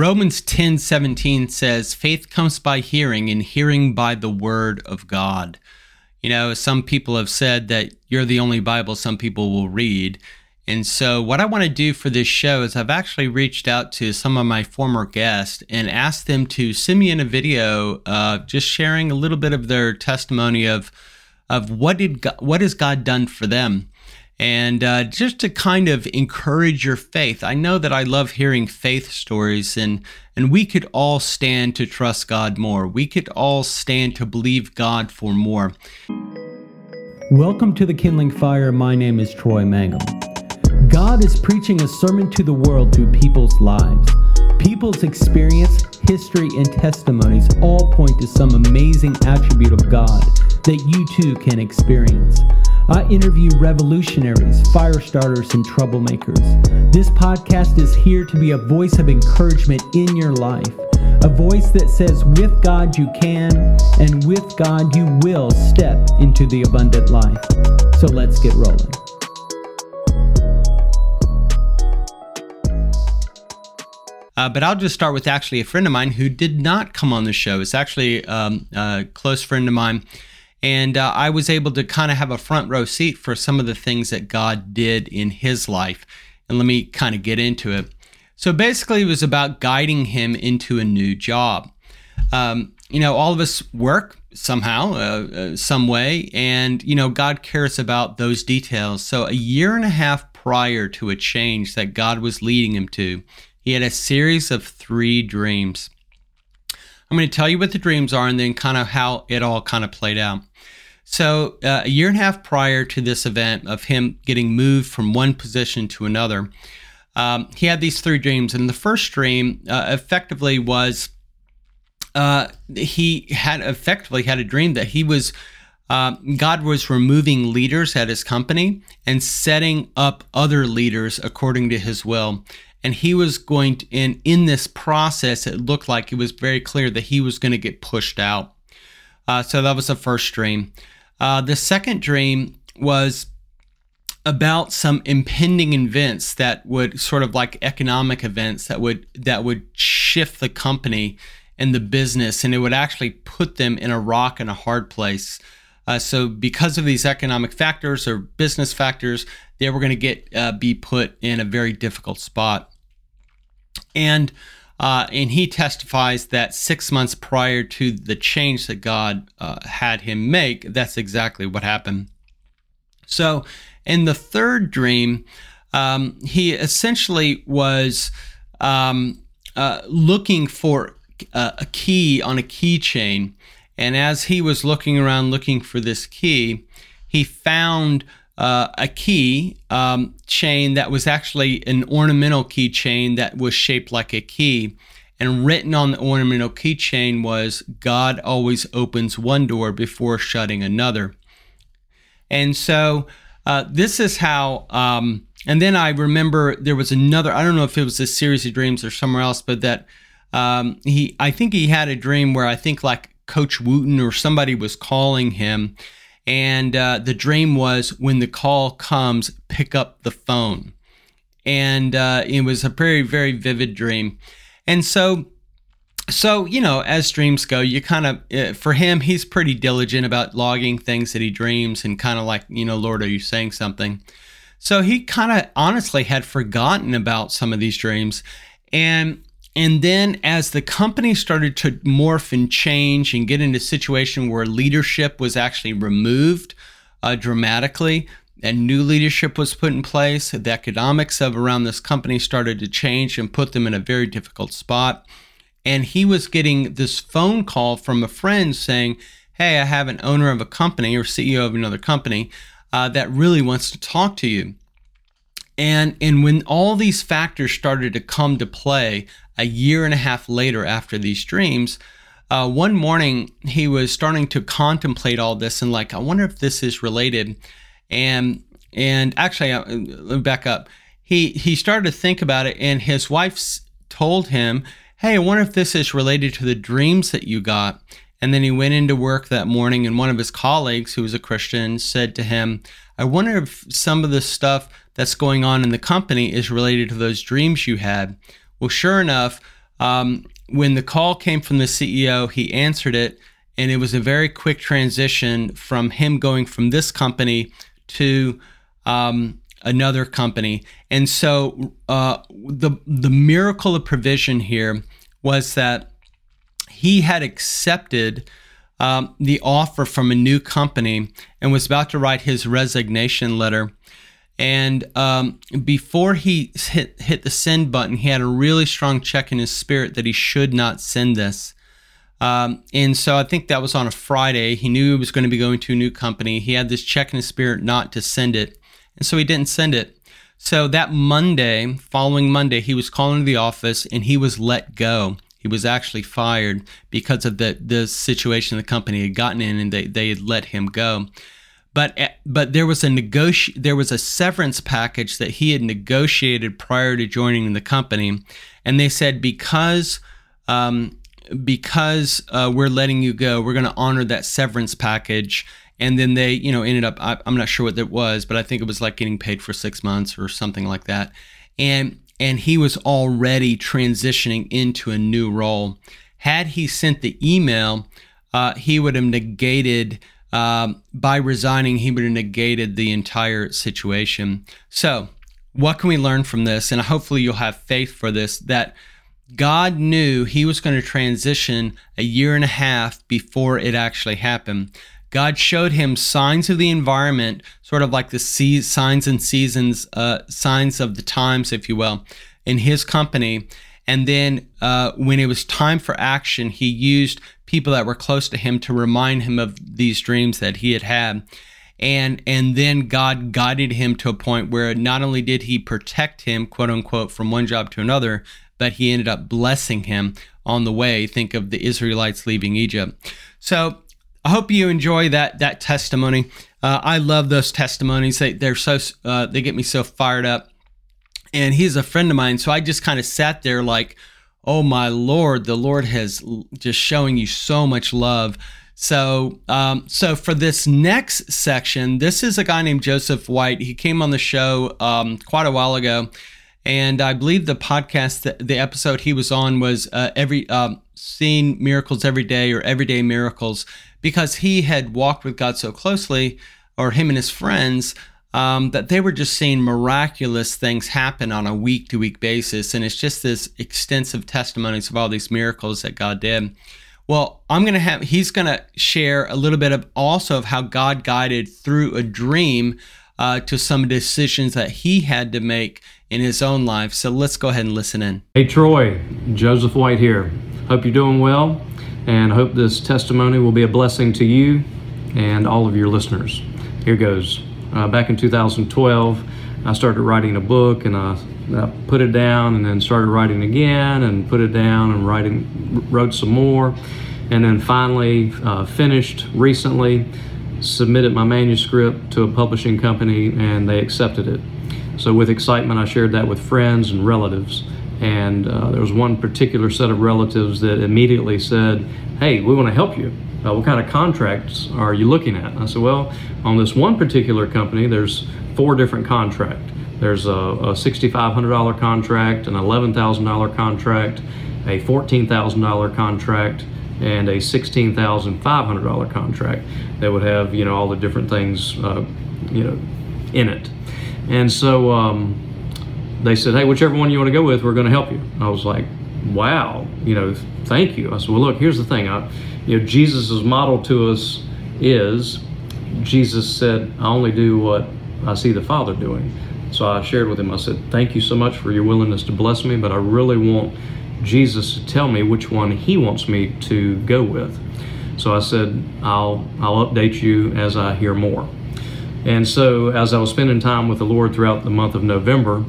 Romans 10 17 says, Faith comes by hearing, and hearing by the word of God. You know, some people have said that you're the only Bible some people will read. And so, what I want to do for this show is I've actually reached out to some of my former guests and asked them to send me in a video, uh, just sharing a little bit of their testimony of of what did God, what has God done for them and uh, just to kind of encourage your faith. I know that I love hearing faith stories, and and we could all stand to trust God more. We could all stand to believe God for more. Welcome to the Kindling Fire. My name is Troy Mangum. God is preaching a sermon to the world through people's lives. People's experience, history, and testimonies all point to some amazing attribute of God that you too can experience. I interview revolutionaries, fire starters, and troublemakers. This podcast is here to be a voice of encouragement in your life, a voice that says, with God you can, and with God you will step into the abundant life. So let's get rolling. Uh, but I'll just start with actually a friend of mine who did not come on the show. It's actually um, a close friend of mine and uh, I was able to kind of have a front row seat for some of the things that God did in his life. And let me kind of get into it. So basically, it was about guiding him into a new job. Um, you know, all of us work somehow, uh, uh, some way, and, you know, God cares about those details. So a year and a half prior to a change that God was leading him to, he had a series of three dreams. I'm going to tell you what the dreams are and then kind of how it all kind of played out. So, uh, a year and a half prior to this event of him getting moved from one position to another, um, he had these three dreams. And the first dream uh, effectively was uh, he had effectively had a dream that he was. Uh, God was removing leaders at his company and setting up other leaders according to his will. And he was going to, in, in this process, it looked like it was very clear that he was going to get pushed out. Uh, so that was the first dream. Uh, the second dream was about some impending events that would sort of like economic events that would that would shift the company and the business and it would actually put them in a rock and a hard place uh, so because of these economic factors or business factors they were going to get uh, be put in a very difficult spot and uh, and he testifies that six months prior to the change that God uh, had him make, that's exactly what happened. So, in the third dream, um, he essentially was um, uh, looking for a, a key on a keychain. And as he was looking around looking for this key, he found uh, a key um, chain that was actually an ornamental key chain that was shaped like a key. And written on the ornamental keychain was God always opens one door before shutting another. And so uh, this is how, um, and then I remember there was another, I don't know if it was a series of dreams or somewhere else, but that um, he, I think he had a dream where I think like Coach Wooten or somebody was calling him and uh, the dream was when the call comes, pick up the phone. And uh, it was a very, very vivid dream. And so, so you know, as dreams go, you kind of, uh, for him, he's pretty diligent about logging things that he dreams and kind of like, you know, Lord, are you saying something? So he kind of honestly had forgotten about some of these dreams. And and then as the company started to morph and change and get into a situation where leadership was actually removed uh, dramatically and new leadership was put in place, the economics of around this company started to change and put them in a very difficult spot. And he was getting this phone call from a friend saying, Hey, I have an owner of a company or CEO of another company uh, that really wants to talk to you. And, and when all these factors started to come to play a year and a half later after these dreams, uh, one morning he was starting to contemplate all this and like, I wonder if this is related. And and actually, uh, let me back up. He he started to think about it, and his wife told him, "Hey, I wonder if this is related to the dreams that you got." And then he went into work that morning, and one of his colleagues, who was a Christian, said to him, I wonder if some of the stuff that's going on in the company is related to those dreams you had. Well, sure enough, um, when the call came from the CEO, he answered it, and it was a very quick transition from him going from this company to um, another company. And so uh, the the miracle of provision here was that he had accepted um, the offer from a new company and was about to write his resignation letter. And um, before he hit hit the send button, he had a really strong check in his spirit that he should not send this. Um, and so I think that was on a Friday. He knew he was going to be going to a new company. He had this check in his spirit not to send it, and so he didn't send it. So that Monday, following Monday, he was calling to the office and he was let go. He was actually fired because of the the situation the company had gotten in, and they they had let him go but eh, but there was a negoti- there was a severance package that he had negotiated prior to joining the company, and they said because um, because uh, we're letting you go, we're going to honor that severance package. And then they, you know, ended up. I, I'm not sure what that was, but I think it was like getting paid for six months or something like that. And and he was already transitioning into a new role. Had he sent the email, uh, he would have negated um, by resigning, he would have negated the entire situation. So, what can we learn from this? And hopefully, you'll have faith for this that God knew he was going to transition a year and a half before it actually happened. God showed him signs of the environment, sort of like the signs and seasons, uh, signs of the times, if you will, in his company. And then uh, when it was time for action, he used people that were close to him to remind him of these dreams that he had had. And, and then God guided him to a point where not only did he protect him, quote unquote, from one job to another, but he ended up blessing him on the way. Think of the Israelites leaving Egypt. So I hope you enjoy that that testimony. Uh, I love those testimonies. They they're so uh, they get me so fired up and he's a friend of mine. So I just kind of sat there like, oh my Lord, the Lord has just showing you so much love. So, um, so for this next section, this is a guy named Joseph White. He came on the show um, quite a while ago, and I believe the podcast, the episode he was on was uh, every um, seeing miracles every day or everyday miracles, because he had walked with God so closely, or him and his friends um, that they were just seeing miraculous things happen on a week to week basis. And it's just this extensive testimonies of all these miracles that God did. Well, I'm going to have, he's going to share a little bit of also of how God guided through a dream uh, to some decisions that he had to make in his own life. So let's go ahead and listen in. Hey, Troy, Joseph White here. Hope you're doing well and I hope this testimony will be a blessing to you and all of your listeners. Here goes. Uh, back in 2012, I started writing a book and I, I, put it down and then started writing again and put it down and writing, wrote some more. And then finally uh, finished recently, submitted my manuscript to a publishing company and they accepted it. So with excitement, I shared that with friends and relatives. And uh, there was one particular set of relatives that immediately said, Hey, we want to help you uh, what kind of contracts are you looking at? And I said, well, on this one particular company, there's four different contracts. There's a, a $6,500 contract, an $11,000 contract, a $14,000 contract, and a $16,500 contract that would have, you know, all the different things, uh, you know, in it. And so um, they said, hey, whichever one you want to go with, we're going to help you. I was like, wow, you know, thank you. I said, well, look, here's the thing. I, you know, Jesus' model to us is Jesus said, I only do what I see the Father doing. So I shared with him, I said, Thank you so much for your willingness to bless me, but I really want Jesus to tell me which one he wants me to go with. So I said, I'll, I'll update you as I hear more. And so as I was spending time with the Lord throughout the month of November,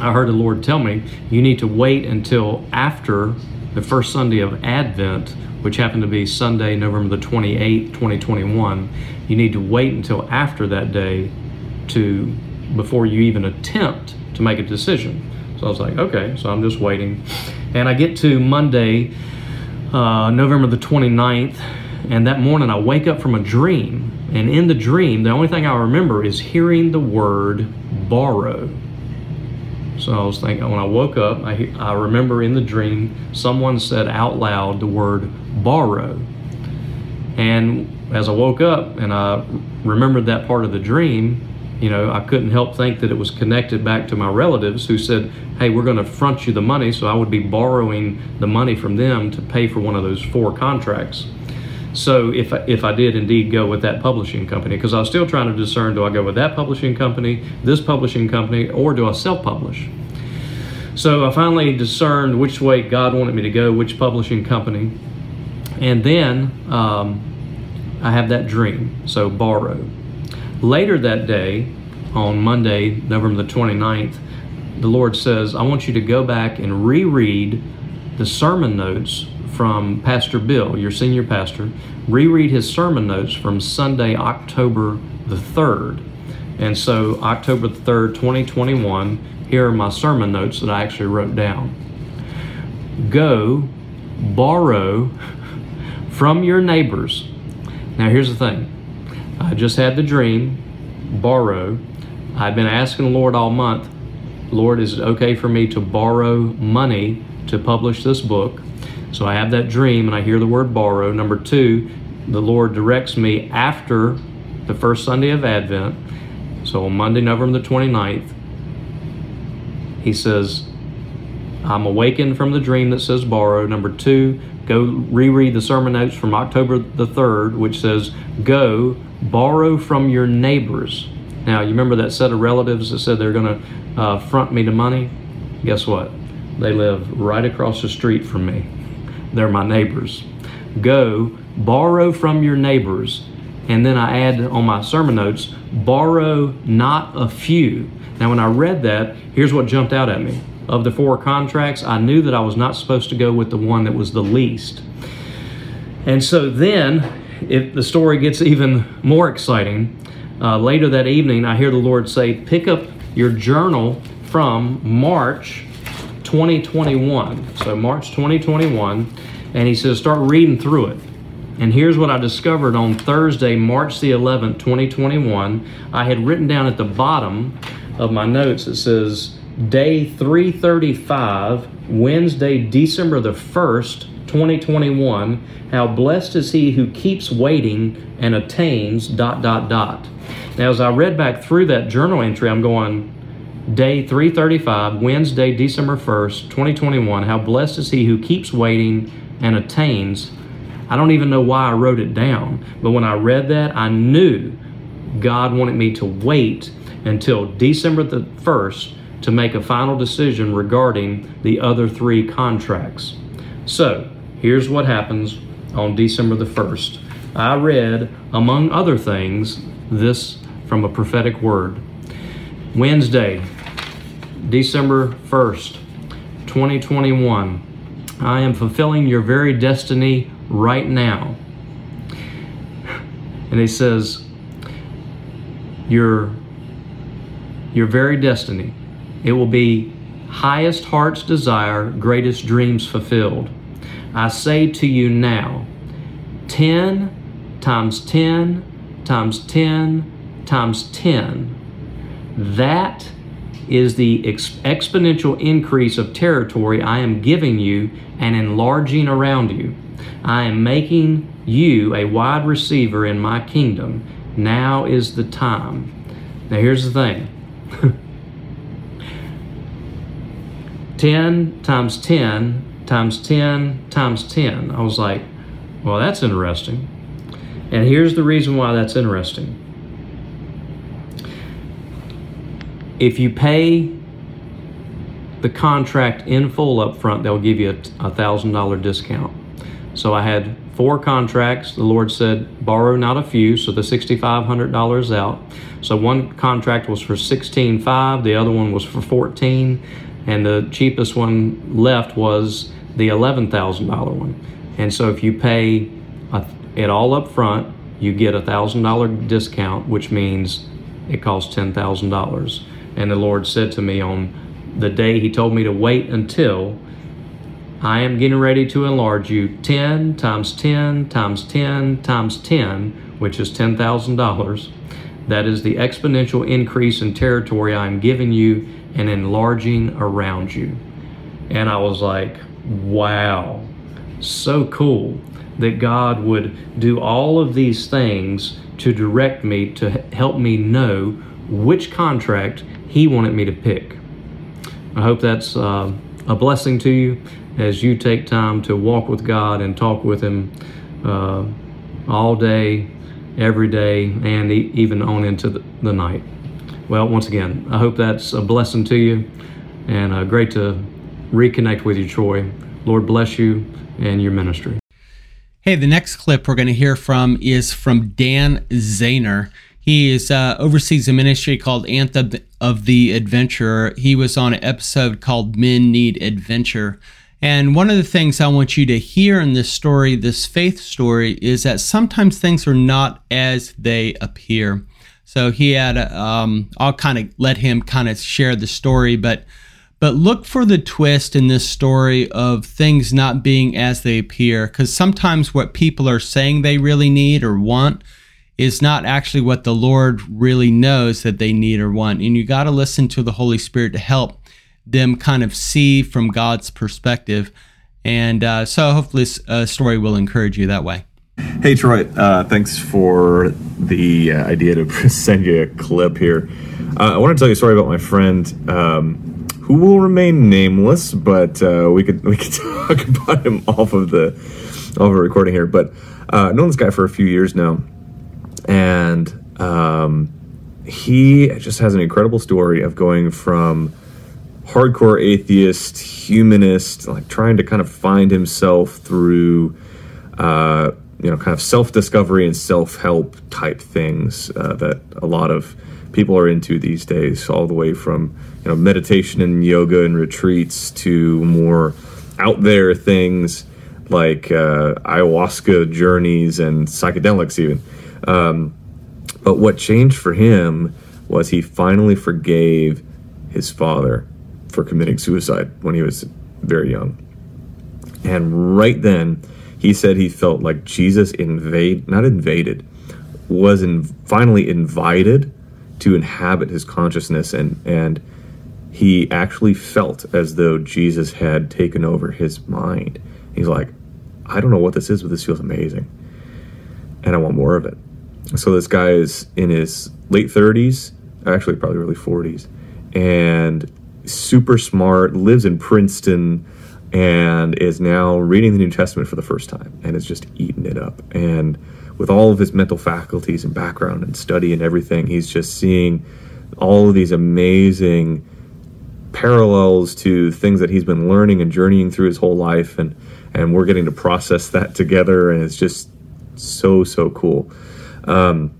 I heard the Lord tell me, You need to wait until after the first Sunday of Advent which happened to be Sunday, November the 28th, 2021, you need to wait until after that day to before you even attempt to make a decision. So I was like, okay, so I'm just waiting. And I get to Monday, uh, November the 29th, and that morning I wake up from a dream. And in the dream, the only thing I remember is hearing the word borrow. So I was thinking, when I woke up, I, I remember in the dream, someone said out loud the word borrow. And as I woke up and I remembered that part of the dream, you know, I couldn't help think that it was connected back to my relatives who said, hey, we're going to front you the money. So I would be borrowing the money from them to pay for one of those four contracts. So if I, if I did indeed go with that publishing company, because I was still trying to discern, do I go with that publishing company, this publishing company, or do I self-publish? So I finally discerned which way God wanted me to go, which publishing company, and then um, I have that dream. So borrow. Later that day, on Monday, November the 29th, the Lord says, I want you to go back and reread the sermon notes from Pastor Bill, your senior pastor, reread his sermon notes from Sunday, October the 3rd. And so, October the 3rd, 2021, here are my sermon notes that I actually wrote down. Go borrow from your neighbors. Now, here's the thing I just had the dream, borrow. I've been asking the Lord all month, Lord, is it okay for me to borrow money to publish this book? So I have that dream and I hear the word borrow. Number two, the Lord directs me after the first Sunday of Advent. So on Monday, November the 29th, He says, I'm awakened from the dream that says borrow. Number two, go reread the sermon notes from October the 3rd, which says, Go borrow from your neighbors. Now, you remember that set of relatives that said they're going to uh, front me the money? Guess what? They live right across the street from me. They're my neighbors. Go borrow from your neighbors. And then I add on my sermon notes, borrow not a few. Now, when I read that, here's what jumped out at me. Of the four contracts, I knew that I was not supposed to go with the one that was the least. And so then, if the story gets even more exciting, uh, later that evening, I hear the Lord say, Pick up your journal from March 2021. So, March 2021. And he says, Start reading through it. And here's what I discovered on Thursday, March the 11th, 2021. I had written down at the bottom of my notes, it says, Day 335, Wednesday, December the 1st, 2021. How blessed is he who keeps waiting and attains, dot, dot, dot. Now, as I read back through that journal entry, I'm going, Day 335, Wednesday, December 1st, 2021. How blessed is he who keeps waiting and attains. I don't even know why I wrote it down, but when I read that, I knew God wanted me to wait until December the 1st to make a final decision regarding the other three contracts. So, here's what happens on December the 1st. I read, among other things, this from a prophetic word. Wednesday, December 1st, 2021. I am fulfilling your very destiny right now. And he says, Your your very destiny. It will be highest heart's desire, greatest dreams fulfilled. I say to you now, 10 times 10 times 10 times 10. That is the ex- exponential increase of territory I am giving you and enlarging around you. I am making you a wide receiver in my kingdom. Now is the time. Now, here's the thing 10 times 10 times 10 times 10. I was like, well, that's interesting. And here's the reason why that's interesting. If you pay the contract in full up front, they'll give you a thousand dollar discount. So I had four contracts. The Lord said, borrow not a few, so the sixty-five hundred dollars out. So one contract was for sixteen five, the other one was for fourteen, and the cheapest one left was the eleven thousand dollar one. And so if you pay it all up front, you get a thousand dollar discount, which means it costs ten thousand dollars. And the Lord said to me on the day He told me to wait until I am getting ready to enlarge you 10 times 10 times 10 times 10, which is $10,000. That is the exponential increase in territory I am giving you and enlarging around you. And I was like, wow, so cool that God would do all of these things to direct me to help me know which contract He wanted me to pick. I hope that's uh, a blessing to you as you take time to walk with God and talk with Him uh, all day, every day, and e- even on into the, the, night. Well, once again, I hope that's a blessing to you and uh, great to reconnect with you, Troy. Lord bless you and your ministry. Hey, the next clip we're going to hear from is from Dan Zahner. He is uh, oversees a ministry called Anthem of the Adventurer. He was on an episode called Men Need Adventure. And one of the things I want you to hear in this story, this faith story, is that sometimes things are not as they appear. So he had, a, um, I'll kind of let him kind of share the story, but but look for the twist in this story of things not being as they appear, because sometimes what people are saying they really need or want is not actually what the Lord really knows that they need or want. And you got to listen to the Holy Spirit to help them kind of see from God's perspective. And uh, so hopefully this uh, story will encourage you that way. Hey, Troy. Uh, thanks for the uh, idea to send you a clip here. Uh, I want to tell you a story about my friend. Um, who will remain nameless, but uh, we could we could talk about him off of the off of a recording here. But uh, known this guy for a few years now, and um, he just has an incredible story of going from hardcore atheist, humanist, like trying to kind of find himself through. Uh, you know, kind of self discovery and self help type things uh, that a lot of people are into these days, all the way from you know meditation and yoga and retreats to more out there things like uh, ayahuasca journeys and psychedelics even. Um, but what changed for him was he finally forgave his father for committing suicide when he was very young. And right then, he said he felt like Jesus invade, not invaded, was in, finally invited to inhabit his consciousness and and he actually felt as though Jesus had taken over his mind. He's like, I don't know what this is, but this feels amazing. And I want more of it. So this guy is in his late 30s, actually probably early 40s, and super smart, lives in Princeton, and is now reading the New Testament for the first time and is just eating it up. And with all of his mental faculties and background and study and everything, he's just seeing all of these amazing parallels to things that he's been learning and journeying through his whole life and and we're getting to process that together and it's just so so cool um,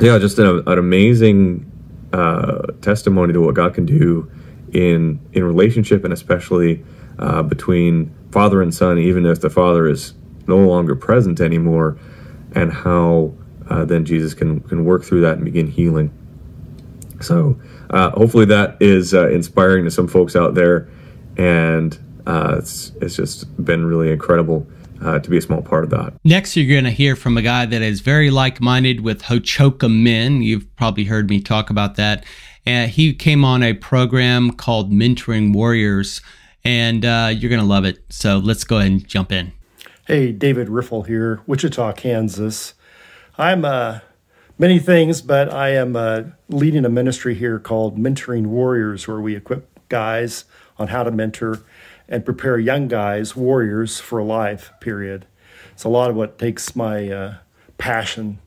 yeah just an, an amazing uh, testimony to what god can do in in relationship and especially uh, between father and son even if the father is no longer present anymore and how uh, then Jesus can can work through that and begin healing. So uh, hopefully that is uh, inspiring to some folks out there, and uh, it's it's just been really incredible. Uh, to be a small part of that. Next, you're going to hear from a guy that is very like minded with Hochoka Men. You've probably heard me talk about that. And he came on a program called Mentoring Warriors, and uh, you're going to love it. So let's go ahead and jump in. Hey, David Riffle here, Wichita, Kansas. I'm uh, many things, but I am uh, leading a ministry here called Mentoring Warriors, where we equip guys on how to mentor and prepare young guys, warriors, for life, period. It's a lot of what takes my uh, passion.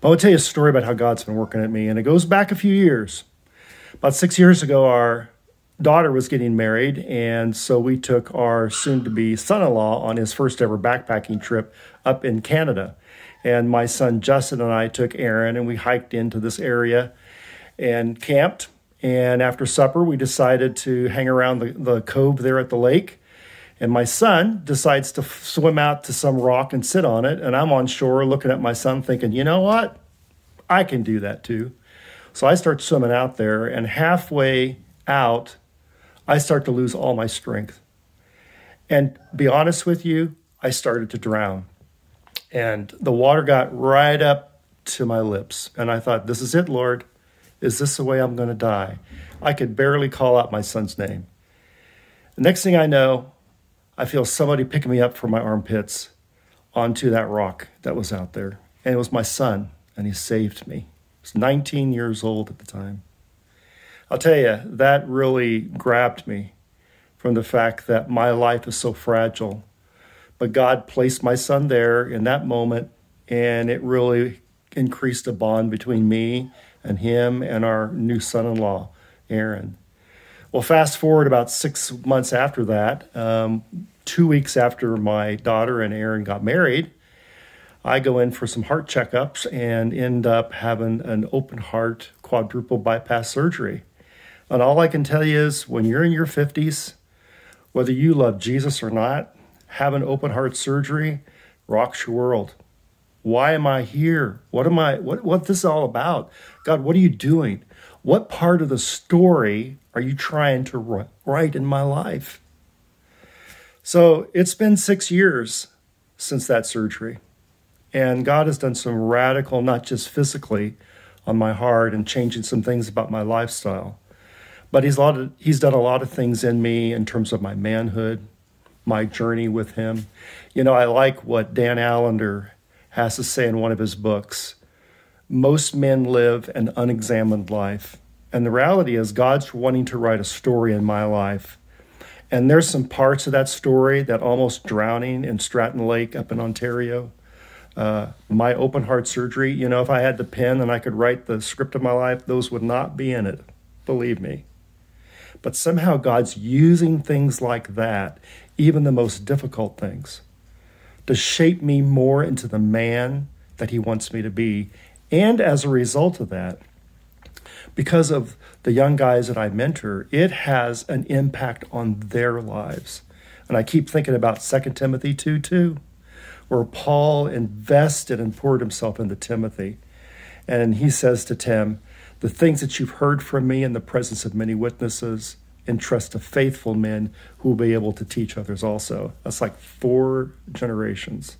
But I'll tell you a story about how God's been working at me, and it goes back a few years. About six years ago, our daughter was getting married, and so we took our soon to be son in law on his first ever backpacking trip up in Canada. And my son Justin and I took Aaron and we hiked into this area and camped. And after supper, we decided to hang around the, the cove there at the lake. And my son decides to f- swim out to some rock and sit on it. And I'm on shore looking at my son, thinking, you know what? I can do that too. So I start swimming out there, and halfway out, I start to lose all my strength. And be honest with you, I started to drown. And the water got right up to my lips. And I thought, this is it, Lord. Is this the way I'm going to die? I could barely call out my son's name. The next thing I know, I feel somebody picking me up from my armpits onto that rock that was out there. And it was my son, and he saved me. I was 19 years old at the time. I'll tell you, that really grabbed me from the fact that my life is so fragile. But God placed my son there in that moment, and it really increased a bond between me and him and our new son in law, Aaron. Well, fast forward about six months after that, um, two weeks after my daughter and Aaron got married, I go in for some heart checkups and end up having an open heart quadruple bypass surgery. And all I can tell you is when you're in your 50s, whether you love Jesus or not, having open heart surgery rocks your world. Why am I here? What am I what what this is all about? God, what are you doing? What part of the story are you trying to write in my life? So, it's been 6 years since that surgery. And God has done some radical not just physically on my heart and changing some things about my lifestyle. But he's, a lot of, he's done a lot of things in me in terms of my manhood, my journey with him. You know, I like what Dan Allender has to say in one of his books. Most men live an unexamined life. And the reality is, God's wanting to write a story in my life. And there's some parts of that story that almost drowning in Stratton Lake up in Ontario. Uh, my open heart surgery, you know, if I had the pen and I could write the script of my life, those would not be in it, believe me. But somehow God's using things like that, even the most difficult things, to shape me more into the man that He wants me to be. And as a result of that, because of the young guys that I mentor, it has an impact on their lives. And I keep thinking about 2 Timothy 2 2, where Paul invested and poured himself into Timothy. And he says to Tim, the things that you've heard from me in the presence of many witnesses, entrust to faithful men who will be able to teach others also. That's like four generations,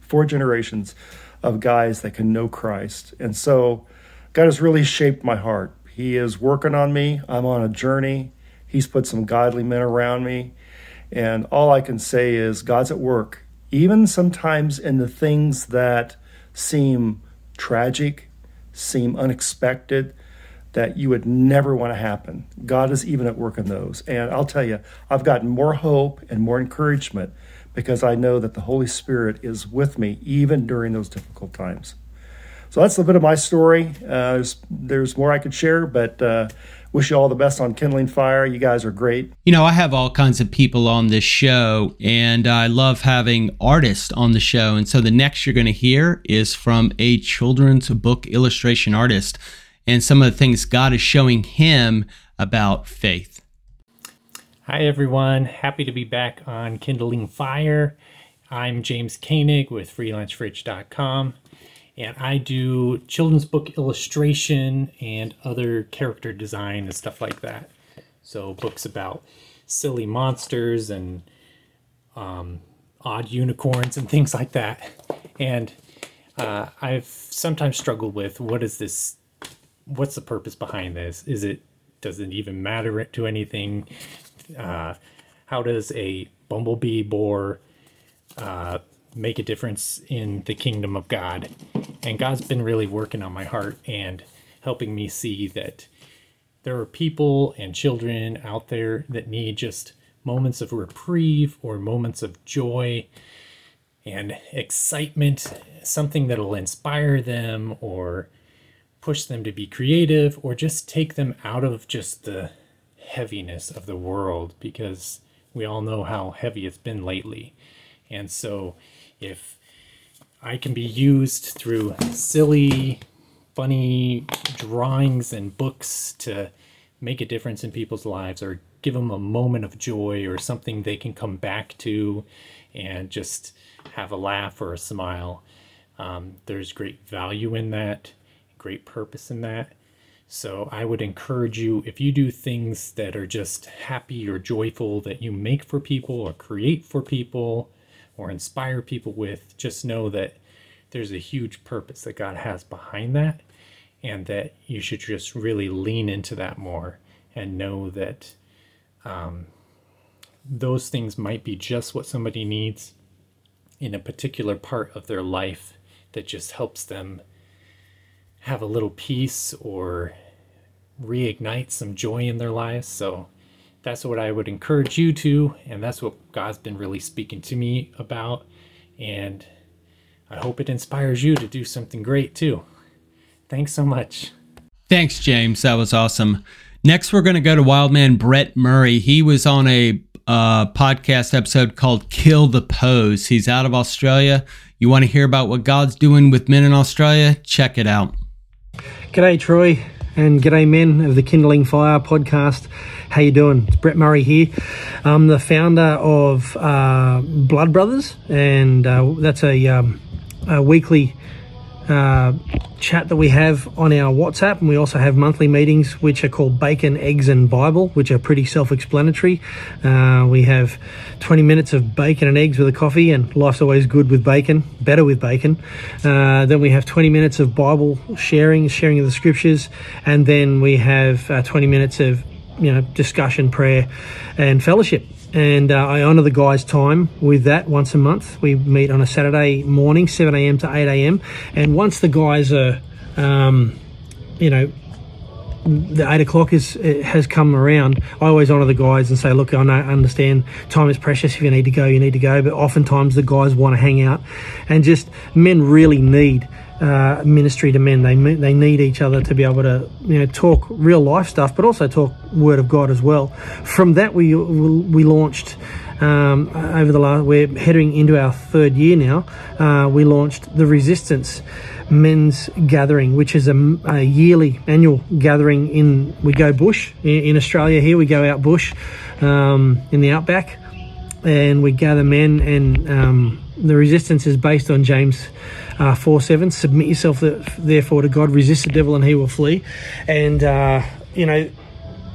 four generations of guys that can know Christ. And so God has really shaped my heart. He is working on me. I'm on a journey. He's put some godly men around me. And all I can say is God's at work, even sometimes in the things that seem tragic, seem unexpected, that you would never want to happen. God is even at work in those. And I'll tell you, I've gotten more hope and more encouragement because I know that the Holy Spirit is with me even during those difficult times. So that's a bit of my story. Uh, there's, there's, more I could share, but uh, wish you all the best on Kindling Fire. You guys are great. You know, I have all kinds of people on this show, and I love having artists on the show. And so the next you're going to hear is from a children's book illustration artist and some of the things God is showing him about faith. Hi, everyone. Happy to be back on Kindling Fire. I'm James Koenig with freelancefridge.com, and I do children's book illustration and other character design and stuff like that. So, books about silly monsters and um, odd unicorns and things like that. And uh, I've sometimes struggled with what is this what's the purpose behind this? Is it does it even matter to anything? Uh, how does a bumblebee boar uh, make a difference in the kingdom of God? And God's been really working on my heart and helping me see that there are people and children out there that need just moments of reprieve or moments of joy and excitement, something that'll inspire them or push them to be creative or just take them out of just the heaviness of the world because we all know how heavy it's been lately. And so if I can be used through silly, funny drawings and books to make a difference in people's lives or give them a moment of joy or something they can come back to and just have a laugh or a smile. Um, there's great value in that great purpose in that. So I would encourage you if you do things that are just happy or joyful that you make for people or create for people or inspire people with, just know that there's a huge purpose that God has behind that. and that you should just really lean into that more and know that um, those things might be just what somebody needs in a particular part of their life that just helps them have a little peace or reignite some joy in their lives. So that's what I would encourage you to, and that's what God's been really speaking to me about. And I hope it inspires you to do something great too. Thanks so much. Thanks, James. That was awesome. Next, we're going to go to Wildman Brett Murray. He was on a uh, podcast episode called Kill the Pose. He's out of Australia. You want to hear about what God's doing with men in Australia? Check it out. G'day, Troy, and g'day, men of the Kindling Fire podcast. How you doing? It's Brett Murray here. I'm the founder of uh, Blood Brothers, and uh, that's a, um, a weekly uh, chat that we have on our WhatsApp, and we also have monthly meetings which are called Bacon, Eggs, and Bible, which are pretty self explanatory. Uh, we have 20 minutes of bacon and eggs with a coffee, and life's always good with bacon, better with bacon. Uh, then we have 20 minutes of Bible sharing, sharing of the scriptures, and then we have uh, 20 minutes of you know discussion, prayer, and fellowship and uh, I honour the guys' time with that once a month. We meet on a Saturday morning, 7 a.m. to 8 a.m. And once the guys are, um, you know, the eight o'clock is has come around. I always honour the guys and say, look, I know, understand time is precious. If you need to go, you need to go. But oftentimes the guys want to hang out, and just men really need uh, ministry to men. They they need each other to be able to you know talk real life stuff, but also talk Word of God as well. From that, we we launched. Um, over the last, we're heading into our third year now. Uh, we launched the Resistance Men's Gathering, which is a, a, yearly annual gathering in. We go bush in, in Australia. Here we go out bush um, in the outback, and we gather men. And um, the Resistance is based on James uh, 4 7. Submit yourself therefore to God, resist the devil, and he will flee. And, uh, you know,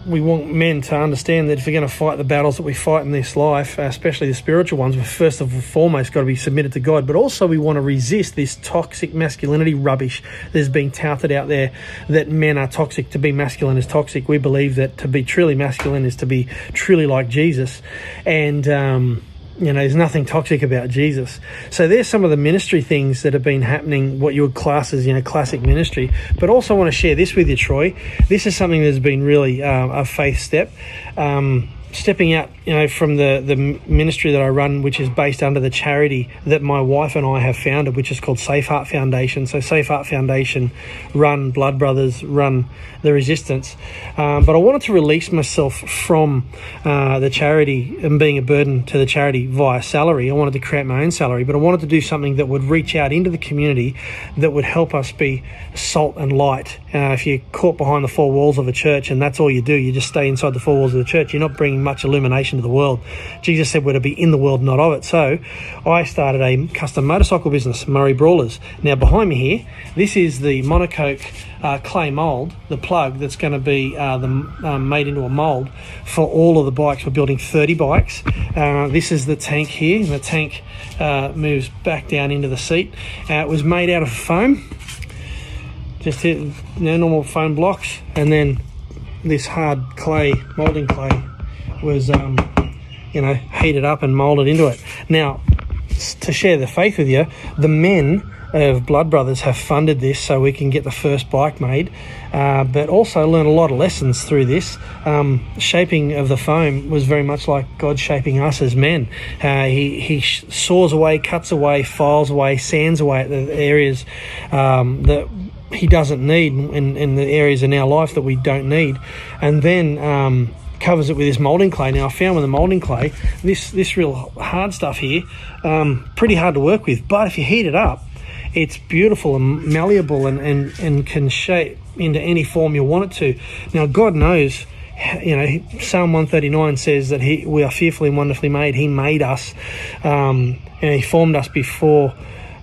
we want men to understand that if we're going to fight the battles that we fight in this life, especially the spiritual ones, we've first and foremost got to be submitted to God. But also, we want to resist this toxic masculinity rubbish that's being touted out there that men are toxic. To be masculine is toxic. We believe that to be truly masculine is to be truly like Jesus. And, um, you know, there's nothing toxic about Jesus. So there's some of the ministry things that have been happening, what you would class as, you know, classic ministry. But also I want to share this with you, Troy. This is something that's been really uh, a faith step. Um, stepping out, you know, from the, the ministry that I run, which is based under the charity that my wife and I have founded, which is called Safe Heart Foundation. So Safe Heart Foundation run Blood Brothers, run the Resistance. Um, but I wanted to release myself from uh, the charity and being a burden to the charity via salary. I wanted to create my own salary, but I wanted to do something that would reach out into the community that would help us be salt and light. Uh, if you're caught behind the four walls of a church and that's all you do, you just stay inside the four walls of the church, you're not bringing much illumination to the world. Jesus said we're to be in the world, not of it. So I started a custom motorcycle business, Murray Brawlers. Now, behind me here, this is the monocoque uh, clay mold, the plug that's going to be uh, the, um, made into a mold for all of the bikes. We're building 30 bikes. Uh, this is the tank here. and The tank uh, moves back down into the seat. Uh, it was made out of foam, just hit, you know, normal foam blocks, and then this hard clay, molding clay, was um, you know heated up and molded into it. Now, to share the faith with you, the men of Blood Brothers have funded this so we can get the first bike made, uh, but also learn a lot of lessons through this. Um, shaping of the foam was very much like God shaping us as men. Uh, he he saws away, cuts away, files away, sands away at the areas um, that he doesn't need in, in the areas in our life that we don't need, and then. Um, covers it with this molding clay. Now I found with the molding clay, this this real hard stuff here, um, pretty hard to work with. But if you heat it up, it's beautiful and malleable and, and, and can shape into any form you want it to. Now God knows you know, Psalm 139 says that he, we are fearfully and wonderfully made. He made us, um, and He formed us before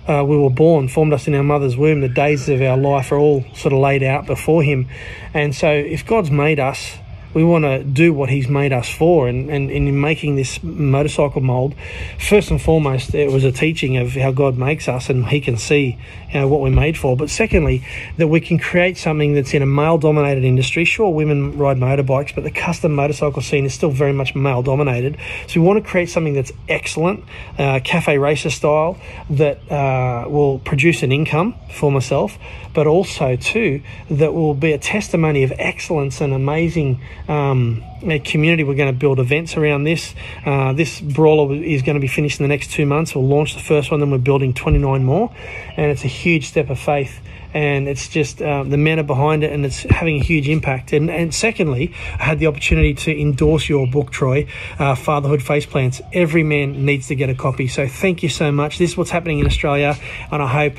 uh, we were born, formed us in our mother's womb. The days of our life are all sort of laid out before Him. And so, if God's made us we want to do what he's made us for. And, and, and, in making this motorcycle mold, first and foremost, it was a teaching of how God makes us and he can see you know, what we're made for. But secondly, that we can create something that's in a male dominated industry. Sure, women ride motorbikes, but the custom motorcycle scene is still very much male dominated. So we want to create something that's excellent, uh, cafe racer style, that uh, will produce an income for myself, but also, too, that will be a testimony of excellence and amazing um, community. We're going to build events around this. Uh, this brawler is going to be finished in the next two months. We'll launch the first one, then we're building 29 more, and it's a huge step of faith and it's just um, the men are behind it and it's having a huge impact. And, and secondly, I had the opportunity to endorse your book, Troy, uh, Fatherhood Faceplants. Every man needs to get a copy. So thank you so much. This is what's happening in Australia, and I hope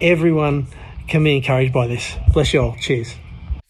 everyone can be encouraged by this. Bless you all. Cheers.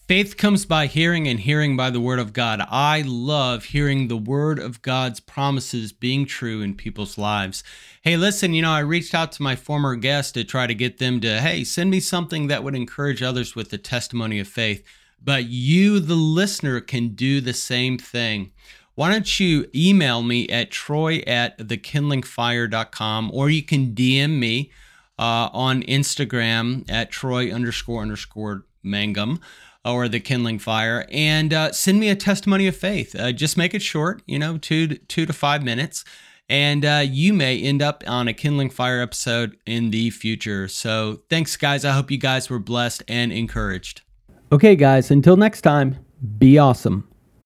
Faith comes by hearing, and hearing by the Word of God. I love hearing the Word of God's promises being true in people's lives. Hey, listen, you know, I reached out to my former guest to try to get them to, hey, send me something that would encourage others with the testimony of faith. But you, the listener, can do the same thing. Why don't you email me at troy at thekindlingfire.com or you can DM me uh, on Instagram at troy underscore underscore mangum or the kindling fire and uh, send me a testimony of faith. Uh, just make it short you know two to, two to five minutes and uh, you may end up on a kindling fire episode in the future. So thanks guys. I hope you guys were blessed and encouraged. Okay guys until next time be awesome